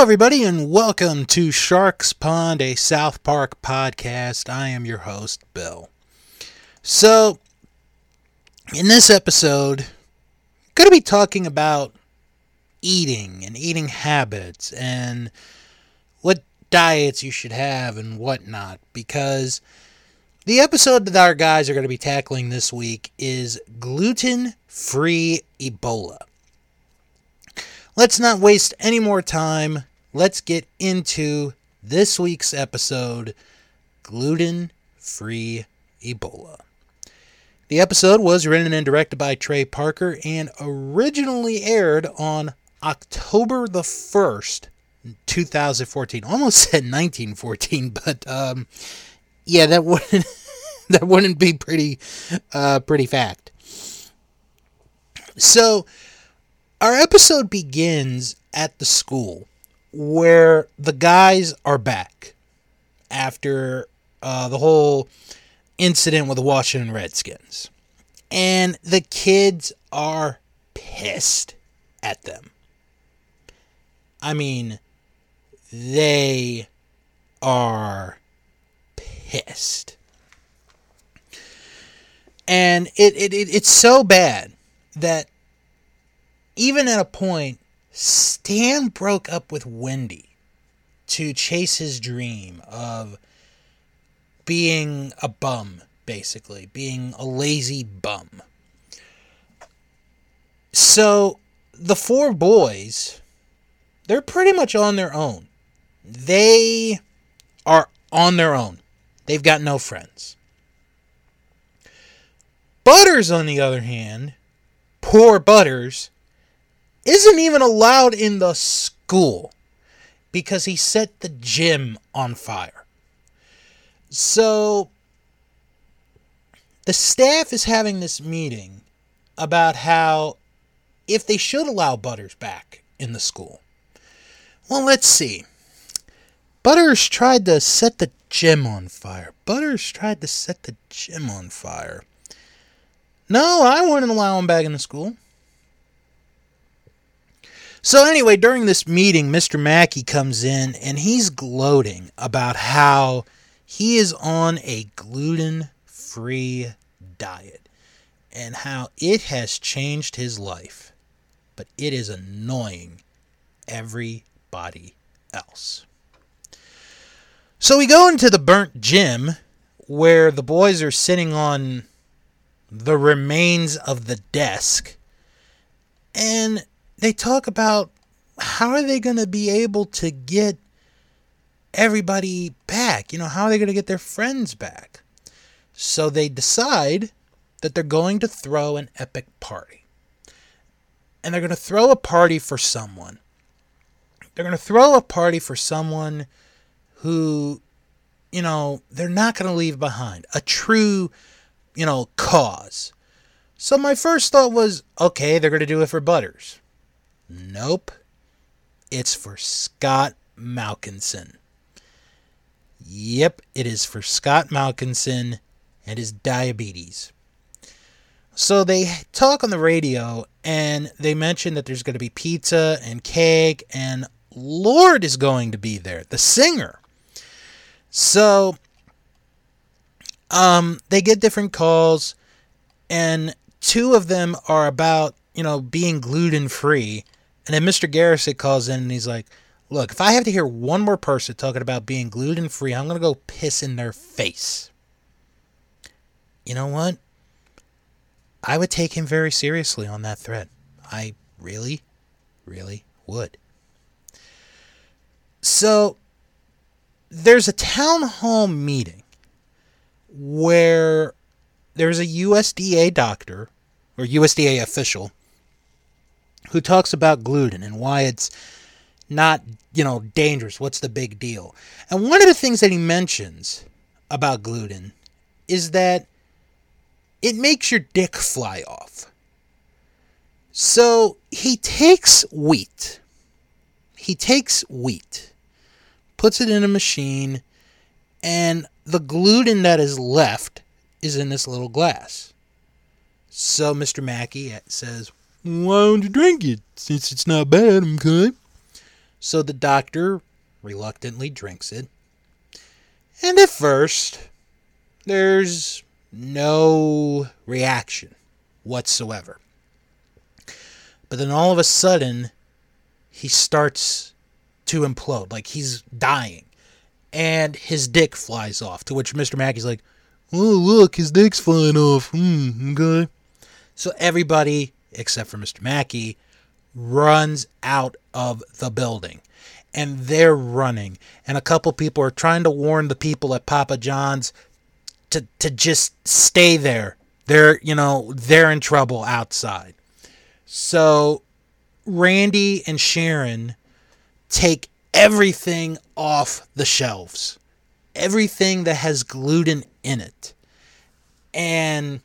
Hello, everybody, and welcome to Stark's Pond, a South Park podcast. I am your host, Bill. So, in this episode, I'm going to be talking about eating and eating habits and what diets you should have and whatnot because the episode that our guys are going to be tackling this week is gluten free Ebola. Let's not waste any more time. Let's get into this week's episode gluten free Ebola. The episode was written and directed by Trey Parker and originally aired on October the 1st, 2014. Almost said 1914, but um, yeah, that wouldn't that wouldn't be pretty uh, pretty fact. So, our episode begins at the school where the guys are back after uh, the whole incident with the Washington Redskins. And the kids are pissed at them. I mean, they are pissed. And it, it, it it's so bad that even at a point, Stan broke up with Wendy to chase his dream of being a bum, basically, being a lazy bum. So the four boys, they're pretty much on their own. They are on their own. They've got no friends. Butters, on the other hand, poor Butters, isn't even allowed in the school because he set the gym on fire. So the staff is having this meeting about how if they should allow Butters back in the school. Well, let's see. Butters tried to set the gym on fire. Butters tried to set the gym on fire. No, I wouldn't allow him back in the school. So anyway, during this meeting, Mr. Mackey comes in and he's gloating about how he is on a gluten-free diet and how it has changed his life. But it is annoying everybody else. So we go into the burnt gym where the boys are sitting on the remains of the desk and they talk about how are they going to be able to get everybody back? You know, how are they going to get their friends back? So they decide that they're going to throw an epic party. And they're going to throw a party for someone. They're going to throw a party for someone who, you know, they're not going to leave behind. A true, you know, cause. So my first thought was, okay, they're going to do it for Butters. Nope. It's for Scott Malkinson. Yep, it is for Scott Malkinson and his diabetes. So they talk on the radio and they mention that there's going to be pizza and cake and Lorde is going to be there, the singer. So um they get different calls and two of them are about, you know, being gluten free and then Mr. Garrison calls in and he's like, Look, if I have to hear one more person talking about being gluten free, I'm going to go piss in their face. You know what? I would take him very seriously on that threat. I really, really would. So, there's a town hall meeting where there's a USDA doctor or USDA official who talks about gluten and why it's not, you know, dangerous. What's the big deal? And one of the things that he mentions about gluten is that it makes your dick fly off. So he takes wheat. He takes wheat, puts it in a machine, and the gluten that is left is in this little glass. So Mr. Mackey says, why don't you drink it? Since it's not bad, okay? So the doctor reluctantly drinks it. And at first, there's no reaction whatsoever. But then all of a sudden, he starts to implode. Like he's dying. And his dick flies off. To which Mr. Mackey's like, Oh, look, his dick's flying off. Hmm, okay. So everybody, except for Mr. Mackey, runs out of the building. And they're running. And a couple people are trying to warn the people at Papa John's to, to just stay there. They're, you know, they're in trouble outside. So Randy and Sharon take everything off the shelves. Everything that has gluten in it. And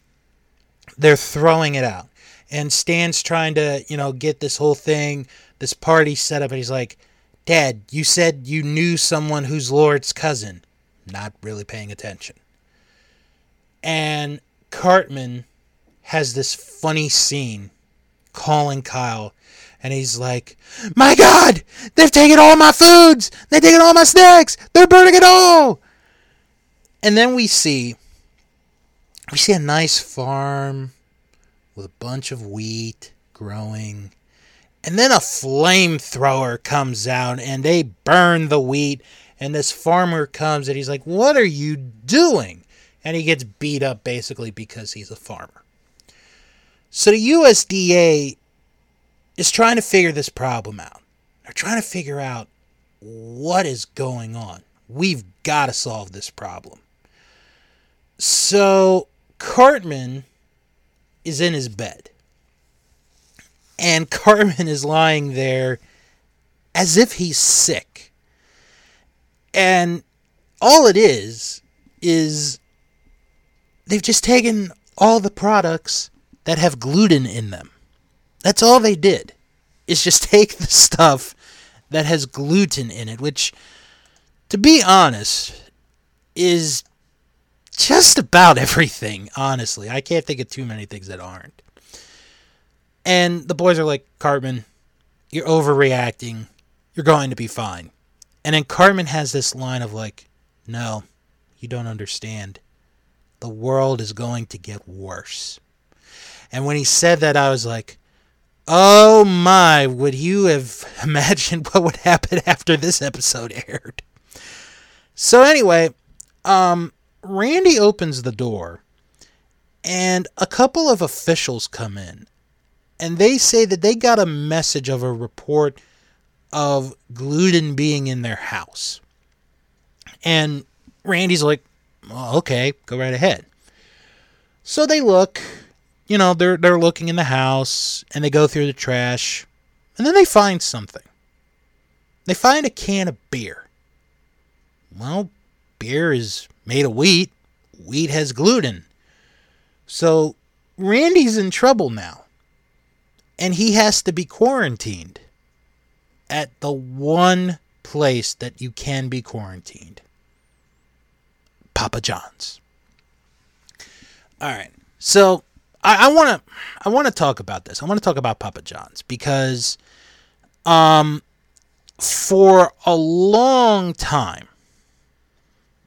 they're throwing it out. And Stan's trying to, you know, get this whole thing, this party set up. And he's like, Dad, you said you knew someone who's Lorde's cousin. Not really paying attention. And Cartman has this funny scene calling Kyle. And he's like, My God, they've taken all my foods. They've taken all my snacks. They're burning it all. And then we see we see a nice farm with a bunch of wheat growing. And then a flamethrower comes out and they burn the wheat. And this farmer comes and he's like, What are you doing? And he gets beat up basically because he's a farmer. So the USDA is trying to figure this problem out. They're trying to figure out what is going on. We've got to solve this problem. So Cartman is in his bed. And Cartman is lying there as if he's sick. And all it is, is they've just taken all the products that have gluten in them. That's all they did. Is just take the stuff that has gluten in it, which, to be honest, is just about everything, honestly. I can't think of too many things that aren't. And the boys are like, Cartman, you're overreacting. You're going to be fine. And then Cartman has this line of like, no, you don't understand. The world is going to get worse. And when he said that, I was like, oh my, would you have imagined what would happen after this episode aired? So, anyway, um, Randy opens the door, and a couple of officials come in, and they say that they got a message of a report of gluten being in their house. And Randy's like, well, okay, go right ahead. So they look, you know, they're they're looking in the house and they go through the trash, and then they find something. They find a can of beer. Well, beer is made of wheat. Wheat has gluten. So Randy's in trouble now. And he has to be quarantined at the one place that you can be quarantined Papa John's. All right. So I want to I want to talk about this. I want to talk about Papa John's because um for a long time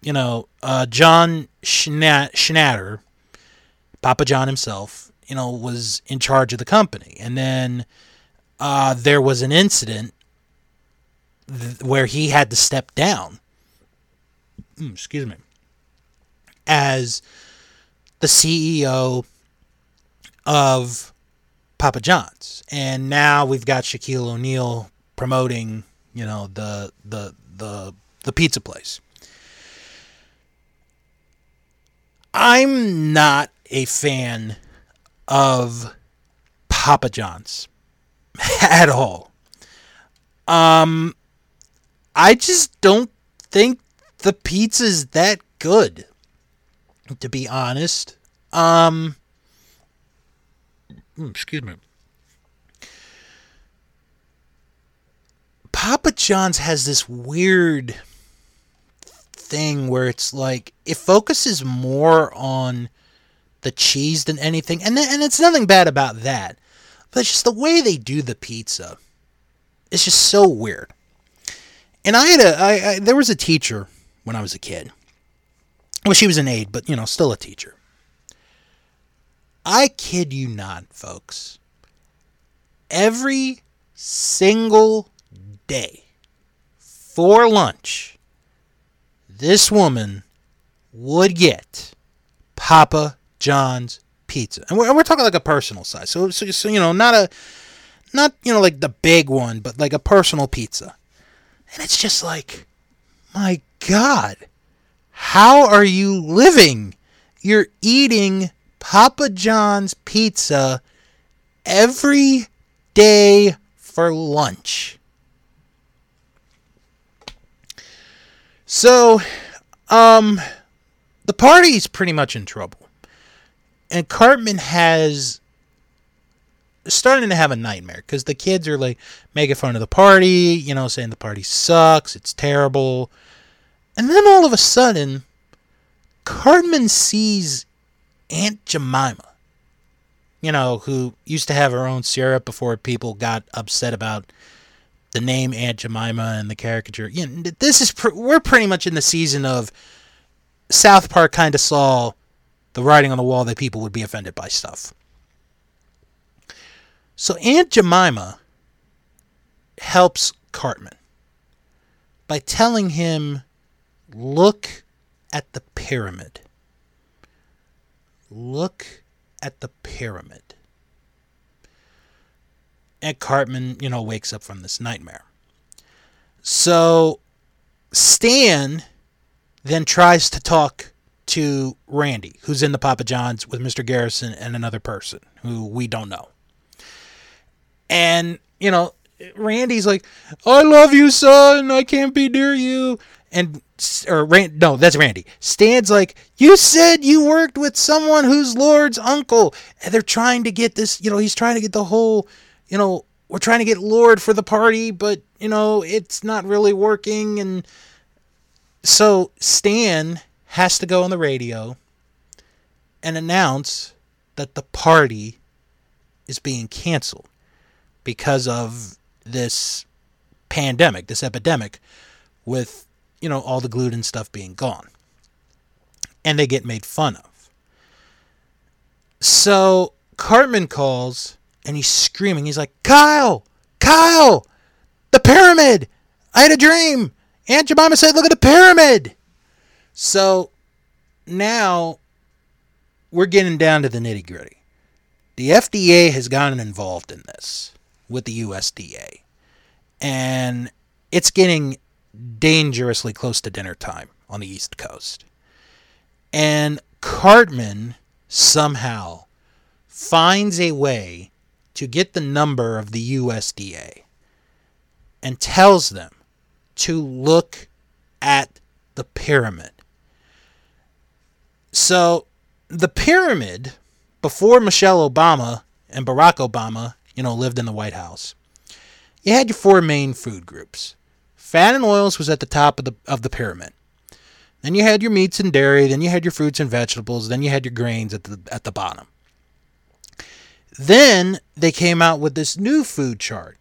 you know, uh, John Schnatter, Papa John himself, you know, was in charge of the company. And then uh, there was an incident th- where he had to step down. Mm, excuse me. As the CEO of Papa John's. And now we've got Shaquille O'Neal promoting, you know, the the the the pizza place. I'm not a fan of Papa John's at all. Um, I just don't think the pizza's that good, to be honest. Um, hmm, excuse me. Papa John's has this weird thing where it's like it focuses more on the cheese than anything, and and it's nothing bad about that, but it's just the way they do the pizza. It's just so weird. And I had a, I, I, there was a teacher when I was a kid. Well, she was an aide, but you know, still a teacher. I kid you not, folks. Every single day for lunch, this woman would get Papa John's pizza, and we're, we're talking like a personal size. So, so, so you know, not a, not you know like the big one, but like a personal pizza. And it's just like, my God, how are you living? You're eating Papa John's pizza every day for lunch. So, um, the party's pretty much in trouble. And Cartman has starting to have a nightmare because the kids are like making fun of the party, you know, saying the party sucks, it's terrible. And then all of a sudden, Cartman sees Aunt Jemima, you know, who used to have her own syrup before people got upset about the name Aunt Jemima and the caricature. You know, this is pr- we're pretty much in the season of South Park kind of saw the writing on the wall that people would be offended by stuff. So Aunt Jemima helps Cartman by telling him, look at the pyramid. Look at the pyramid. And Cartman, you know, wakes up from this nightmare. So Stan then tries to talk to Randy, who's in the Papa John's with Mr. Garrison and another person who we don't know. And, you know, Randy's like, I love you, son. I can't be near you. And, or Rand, no, that's Randy. Stan's like, You said you worked with someone who's Lorde's uncle. And they're trying to get this, you know, he's trying to get the whole, you know, we're trying to get Lorde for the party, but, you know, it's not really working. And so Stan has to go on the radio and announce that the party is being canceled because of this pandemic, this epidemic, with, you know, all the gluten stuff being gone. And they get made fun of. So Cartman calls and he's screaming. He's like, Kyle! Kyle! The pyramid! I had a dream! Aunt Jemima said, look at the pyramid! So now we're getting down to the nitty gritty. The FDA has gotten involved in this with the USDA. And it's getting dangerously close to dinner time on the East Coast. And Cartman somehow finds a way to get the number of the USDA and tells them to look at the pyramid. So, the pyramid, before Michelle Obama and Barack Obama you know, lived in the White House. You had your four main food groups. Fat and oils was at the top of the of the pyramid. Then you had your meats and dairy, then you had your fruits and vegetables, then you had your grains at the at the bottom. Then they came out with this new food chart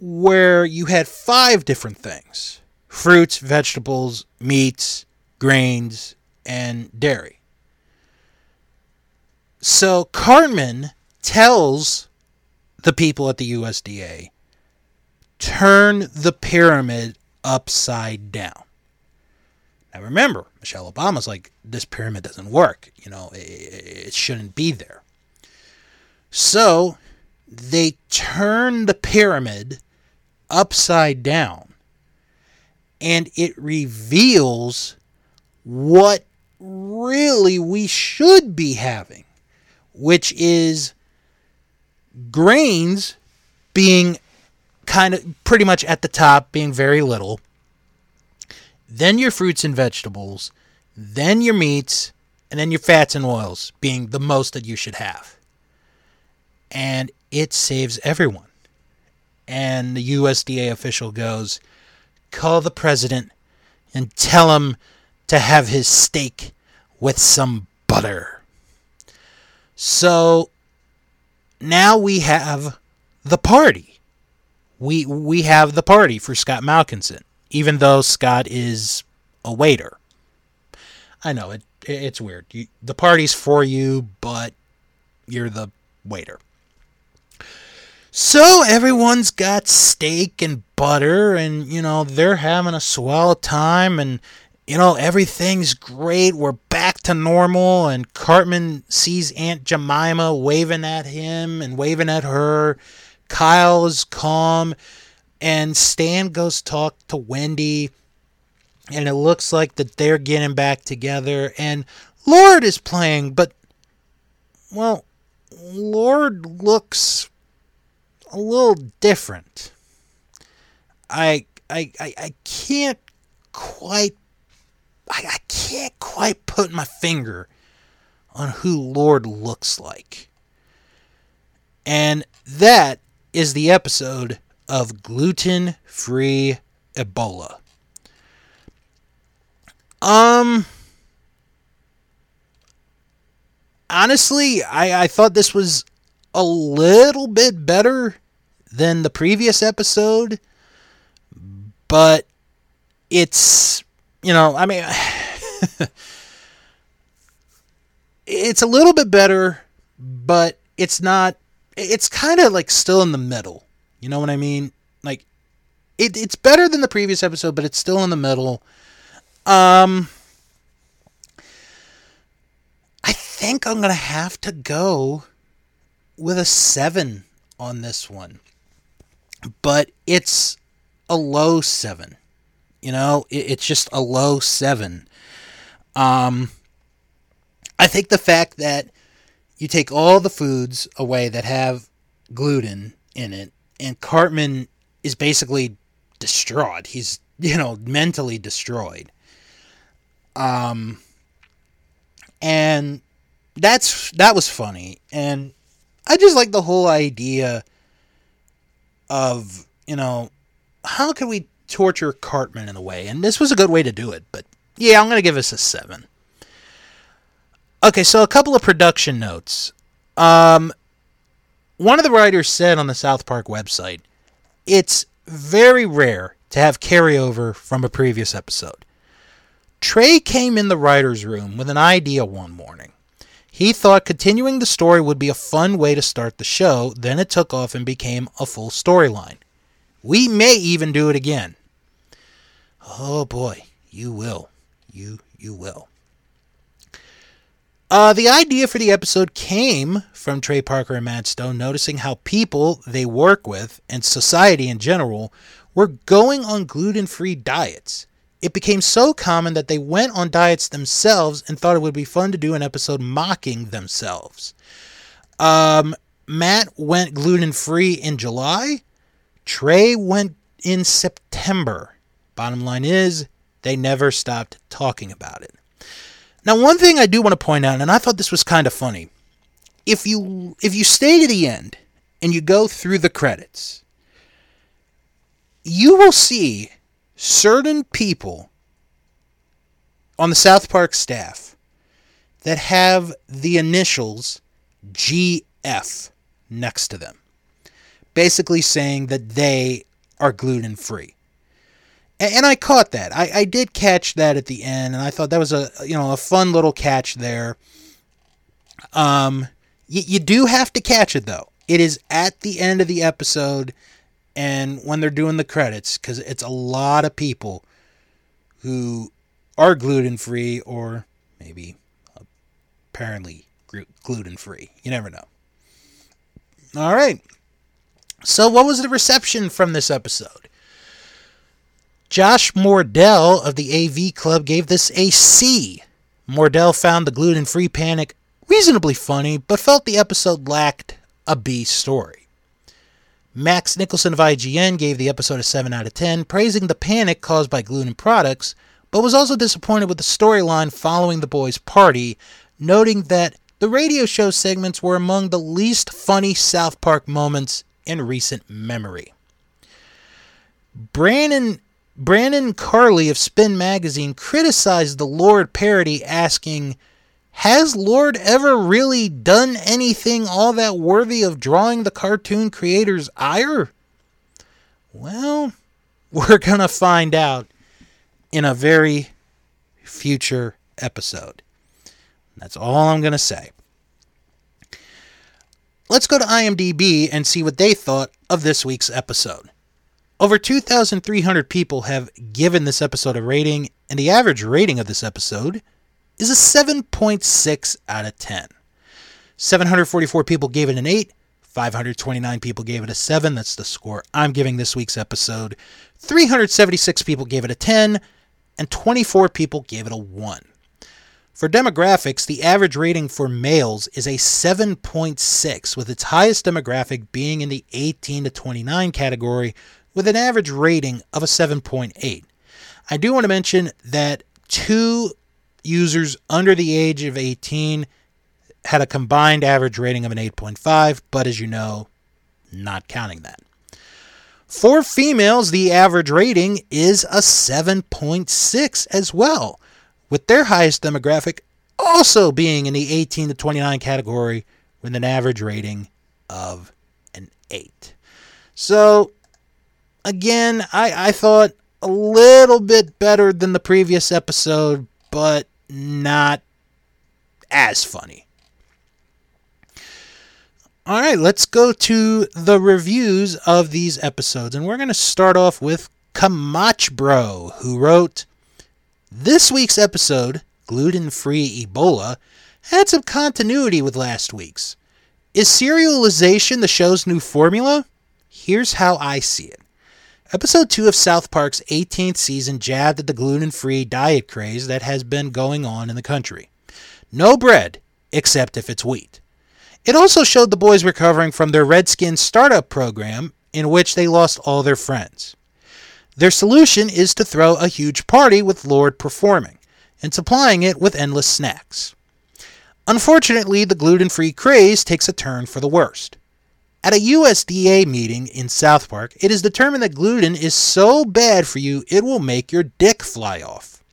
where you had five different things fruits, vegetables, meats, grains, and dairy. So Cartman tells the people at the USDA turn the pyramid upside down. Now remember, Michelle Obama's like, this pyramid doesn't work. You know, it, it shouldn't be there. So they turn the pyramid upside down and it reveals what really we should be having, which is grains being kind of pretty much at the top, being very little. Then your fruits and vegetables, then your meats, and then your fats and oils being the most that you should have. And it saves everyone. And the USDA official goes, call the president and tell him to have his steak with some butter. So now we have the party. We we have the party for Scott Malkinson. even though Scott is a waiter. I know it. It's weird. You, the party's for you, but you're the waiter. So everyone's got steak and butter, and you know they're having a swell time, and you know everything's great. We're back to normal, and Cartman sees Aunt Jemima waving at him and waving at her. Kyle is calm, and Stan goes talk to Wendy, and it looks like that they're getting back together. And Lorde is playing, but well, Lorde looks a little different. I I I, I can't quite I, I can't quite put my finger on who Lorde looks like. And that is the episode of gluten free Ebola. Um honestly, I, I thought this was a little bit better than the previous episode, but it's, you know, I mean, it's a little bit better, but it's not, it's kind of like still in the middle. You know what I mean? Like, it, it's better than the previous episode, but it's still in the middle. Um, I think I'm going to have to go with a 7 on this one but it's a low seven. You know, it's just a low seven. Um, I think the fact that you take all the foods away that have gluten in it, and Cartman is basically distraught. He's, you know, mentally destroyed. Um, and that's that was funny, and I just like the whole idea of, you know, how can we torture Cartman in a way? And this was a good way to do it, but yeah, I'm to give this a 7. Okay, so a couple of production notes. Um, one of the writers said on the South Park website, it's very rare to have carryover from a previous episode. Trey came in the writer's room with an idea one morning. He thought continuing the story would be a fun way to start the show, then it took off and became a full storyline. We may even do it again. Oh boy, you will. You you will. Uh, the idea for the episode came from Trey Parker and Matt Stone noticing how people they work with and society in general were going on gluten free diets. It became so common that they went on diets themselves and thought it would be fun to do an episode mocking themselves. Um, Matt went gluten free in July. Trey went in September. Bottom line is, they never stopped talking about it. Now, one thing I do want to point out, and I thought this was kind of funny, if you if you stay to the end and you go through the credits, you will see certain people on the South Park staff that have the initials GF next to them, basically saying that they are gluten free. And, I caught that. I, I did catch that at the end, and I thought that was a you know a fun little catch there. Um, you, you do have to catch it though. It is at the end of the episode and when they're doing the credits because it's a lot of people who are gluten free or maybe apparently gluten free. You never know. All right. So, what was the reception from this episode? Josh Modell of the AV Club gave this a C. Modell found the gluten free panic reasonably funny, but felt the episode lacked a B story. Max Nicholson of IGN gave the episode a 7 out of 10, praising the panic caused by gluten products, but was also disappointed with the storyline following the boys' party, noting that the radio show segments were among the least funny South Park moments in recent memory. Brandon Brandon Carley of Spin Magazine criticized the Lorde parody, asking, has Lorde ever really done anything all that worthy of drawing the cartoon creator's ire? Well, We're going to find out in a very future episode. That's all I'm going to say. Let's go to IMDb and see what they thought of this week's episode. Over 2,300 people have given this episode a rating, and the average rating of this episode is a 7.6 out of 10. 744 people gave it an 8, 529 people gave it a 7. That's the score I'm giving this week's episode. 376 people gave it a 10, and 24 people gave it a 1. For demographics, the average rating for males is a 7.6, with its highest demographic being in the 18 to 29 category, with an average rating of a 7.8. I do want to mention that two users under the age of 18 had a combined average rating of an 8.5, but as you know, not counting that. For females, the average rating is a 7.6 as well, with their highest demographic also being in the 18 to 29 category with an average rating of an 8. So, again, I, I thought a little bit better than the previous episode, but not as funny. All right, let's go to the reviews of these episodes. And we're going to start off with Kamach Bro, who wrote This week's episode, Gluten Free Ebola, had some continuity with last week's. Is serialization the show's new formula? Here's how I see it. Episode 2 of South Park's 18th season jabbed at the gluten free diet craze that has been going on in the country. No bread, except if it's wheat. It also showed the boys recovering from their Redskin startup program in which they lost all their friends. Their solution is to throw a huge party with Lorde performing and supplying it with endless snacks. Unfortunately, the gluten free craze takes a turn for the worst. At a USDA meeting in South Park, it is determined that gluten is so bad for you it will make your dick fly off.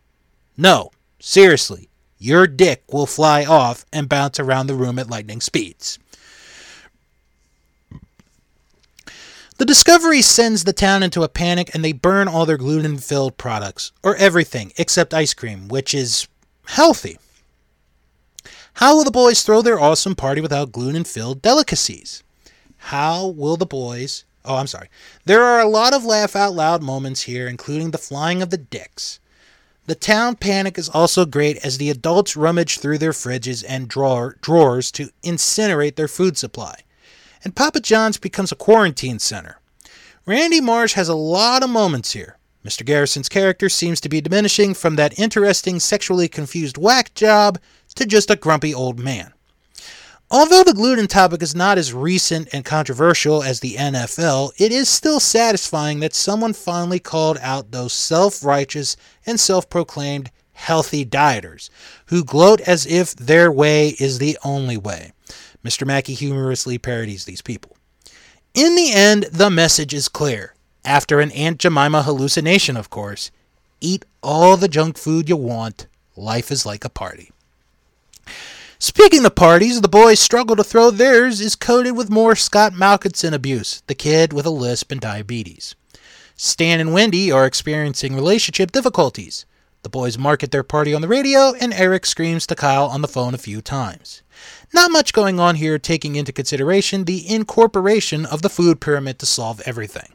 No, seriously, your dick will fly off and bounce around the room at lightning speeds. The discovery sends the town into a panic and they burn all their gluten filled products, or everything except ice cream, which is healthy. How will the boys throw their awesome party without gluten filled delicacies? How will the boys. Oh, I'm sorry. There are a lot of laugh out loud moments here, including the flying of the dicks. The town panic is also great as the adults rummage through their fridges and drawer, drawers to incinerate their food supply. And Papa John's becomes a quarantine center. Randy Marsh has a lot of moments here. Mr. Garrison's character seems to be diminishing from that interesting, sexually confused whack job to just a grumpy old man. Although the gluten topic is not as recent and controversial as the NFL, it is still satisfying that someone finally called out those self righteous and self proclaimed healthy dieters who gloat as if their way is the only way. Mr. Mackey humorously parodies these people. In the end, the message is clear. After an Aunt Jemima hallucination, of course, eat all the junk food you want. Life is like a party. Speaking of parties, the boys' struggle to throw theirs is coated with more Scott Malkinson abuse, the kid with a lisp and diabetes. Stan and Wendy are experiencing relationship difficulties. The boys market their party on the radio, and Eric screams to Kyle on the phone a few times. Not much going on here, taking into consideration the incorporation of the food pyramid to solve everything.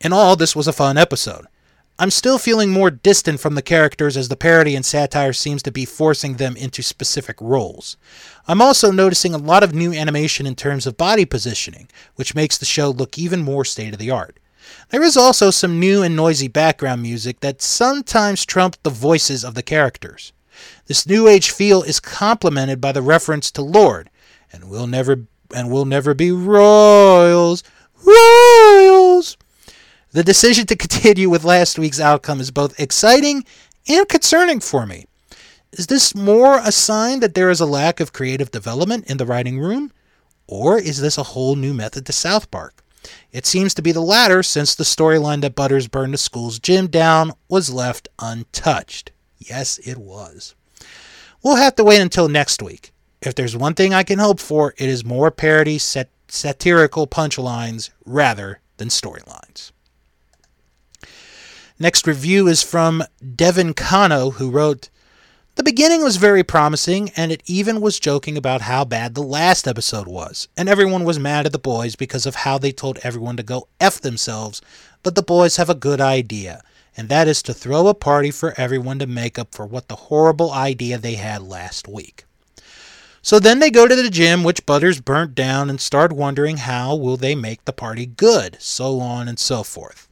In all, this was a fun episode. I'm still feeling more distant from the characters as the parody and satire seems to be forcing them into specific roles. I'm also noticing a lot of new animation in terms of body positioning, which makes the show look even more state of the art. There is also some new and noisy background music that sometimes trump the voices of the characters. This new age feel is complemented by the reference to Lorde, and we'll never and we'll never be royals, royals. The decision to continue with last week's outcome is both exciting and concerning for me. Is this more a sign that there is a lack of creative development in the writing room? Or is this a whole new method to South Park? It seems to be the latter since the storyline that Butters burned the school's gym down was left untouched. Yes, it was. We'll have to wait until next week. If there's one thing I can hope for, it is more parody, sat- satirical punchlines rather than storylines. Next review is from Devin Kano, who wrote, the beginning was very promising, and it even was joking about how bad the last episode was. And everyone was mad at the boys because of how they told everyone to go F themselves. But the boys have a good idea, and that is to throw a party for everyone to make up for what the horrible idea they had last week. So then they go to the gym, which Butters burnt down, and start wondering how will they make the party good, so on and so forth.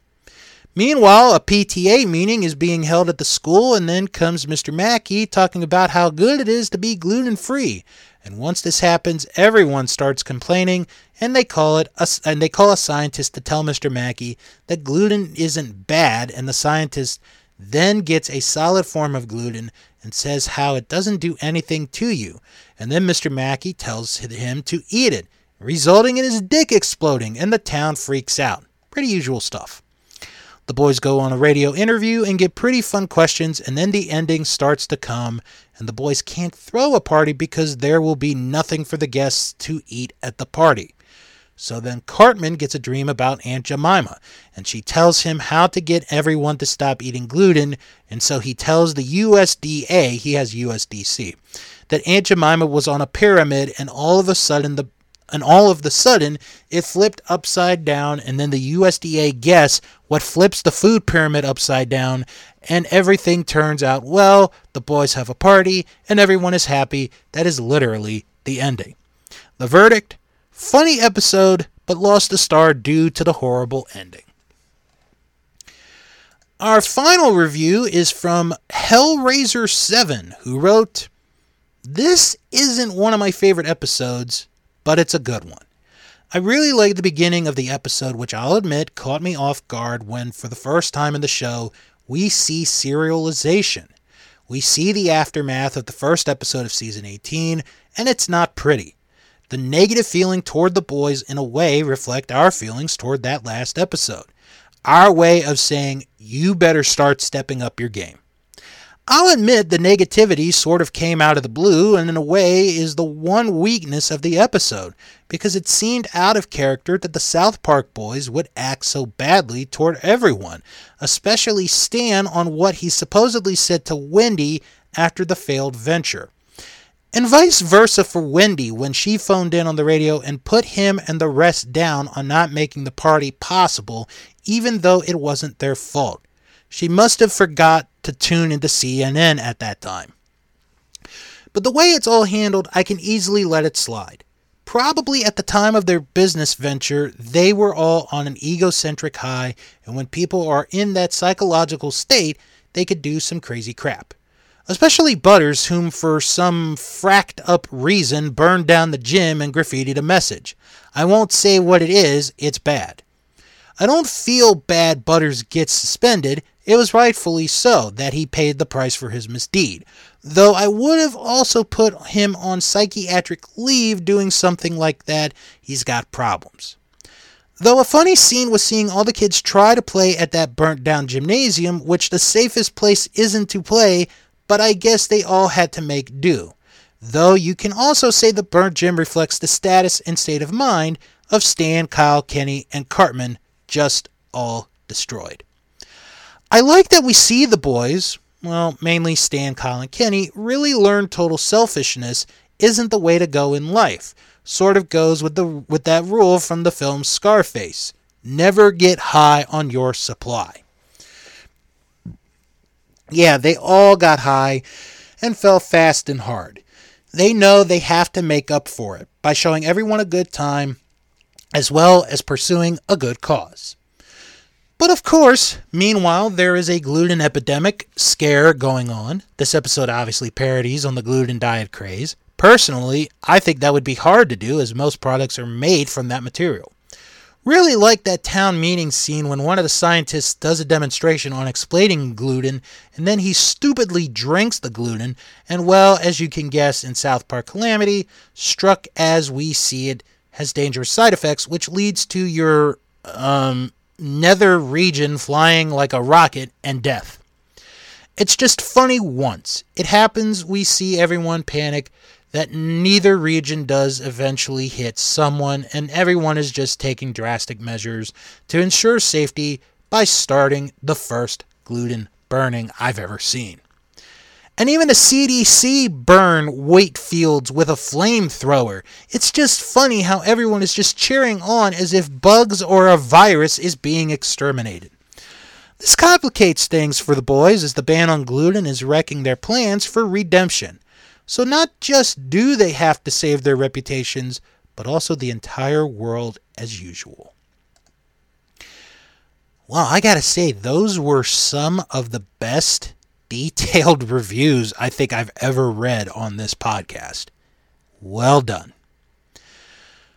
Meanwhile, a PTA meeting is being held at the school, and then comes Mr. Mackey talking about how good it is to be gluten free. And once this happens, everyone starts complaining, and they call it a, and they call a scientist to tell Mr. Mackey that gluten isn't bad, and the scientist then gets a solid form of gluten and says how it doesn't do anything to you. And then Mr. Mackey tells him to eat it, resulting in his dick exploding, and the town freaks out. Pretty usual stuff. The boys go on a radio interview and get pretty fun questions, and then the ending starts to come, and the boys can't throw a party because there will be nothing for the guests to eat at the party. So then Cartman gets a dream about Aunt Jemima, and she tells him how to get everyone to stop eating gluten, and so he tells the USDA, he has USDC, that Aunt Jemima was on a pyramid, and all of a sudden the and all of the sudden it flipped upside down and then the USDA guess what flips the food pyramid upside down and everything turns out well the boys have a party and everyone is happy. That is literally the ending. The verdict funny episode but lost a star due to the horrible ending. Our final review is from Hellraiser7 who wrote this isn't one of my favorite episodes but it's a good one. I really like the beginning of the episode, which I'll admit caught me off guard when, for the first time in the show, we see serialization. We see the aftermath of the first episode of season 18, and it's not pretty. The negative feeling toward the boys, in a way, reflect our feelings toward that last episode. Our way of saying, you better start stepping up your game. I'll admit the negativity sort of came out of the blue and in a way is the one weakness of the episode because it seemed out of character that the South Park boys would act so badly toward everyone, especially Stan on what he supposedly said to Wendy after the failed venture. And vice versa for Wendy when she phoned in on the radio and put him and the rest down on not making the party possible, even though it wasn't their fault. She must have forgot to tune into CNN at that time. But the way it's all handled, I can easily let it slide. Probably at the time of their business venture, they were all on an egocentric high, and when people are in that psychological state, they could do some crazy crap. Especially Butters, whom for some fracked up reason burned down the gym and graffitied a message. I won't say what it is, it's bad. I don't feel bad Butters gets suspended, it was rightfully so that he paid the price for his misdeed, though I would have also put him on psychiatric leave doing something like that. He's got problems. Though a funny scene was seeing all the kids try to play at that burnt down gymnasium, which the safest place isn't to play, but I guess they all had to make do. Though you can also say the burnt gym reflects the status and state of mind of Stan, Kyle, Kenny, and Cartman, just all destroyed. I like that we see the boys, well, mainly Stan, Colin, Kenny, really learn total selfishness isn't the way to go in life. Sort of goes with the with that rule from the film Scarface. Never get high on your supply. Yeah, they all got high and fell fast and hard. They know they have to make up for it by showing everyone a good time as well as pursuing a good cause. But of course, meanwhile, there is a gluten epidemic scare going on. This episode obviously parodies on the gluten diet craze. Personally, I think that would be hard to do as most products are made from that material. Really like that town meeting scene when one of the scientists does a demonstration on explaining gluten and then he stupidly drinks the gluten and well, as you can guess in South Park Calamity, struck as we see it has dangerous side effects which leads to your um nether region flying like a rocket and death. It's just funny once. It happens, we see everyone panic that neither region does eventually hit someone, and everyone is just taking drastic measures to ensure safety by starting the first gluten burning I've ever seen. And even the CDC burn wheat fields with a flamethrower. It's just funny how everyone is just cheering on as if bugs or a virus is being exterminated. This complicates things for the boys as the ban on gluten is wrecking their plans for redemption. So, not just do they have to save their reputations, but also the entire world as usual. Well, I gotta say, those were some of the best detailed reviews I think I've ever read on this podcast. Well done.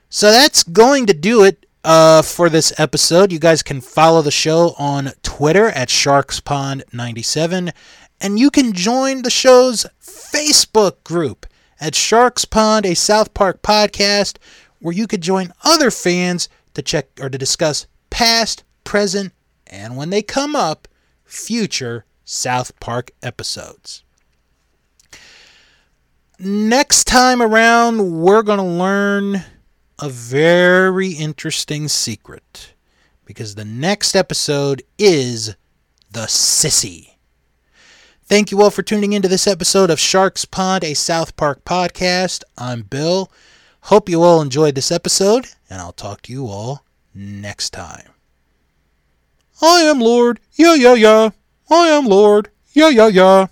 So that's going to do it uh, for this episode. You guys can follow the show on Twitter at StarksPond97, and you can join the show's Facebook group at Stark's Pond, a South Park podcast, where you could join other fans to check or to discuss past, present, and when they come up, future South Park episodes. Next time around, we're going to learn a very interesting secret because the next episode is The Cissy. Thank you all for tuning into this episode of Stark's Pond, a South Park podcast. I'm Bill. Hope you all enjoyed this episode, and I'll talk to you all next time. I am Lorde. Yeah, yeah, yeah. I am Lorde. Yeah, yeah, yeah.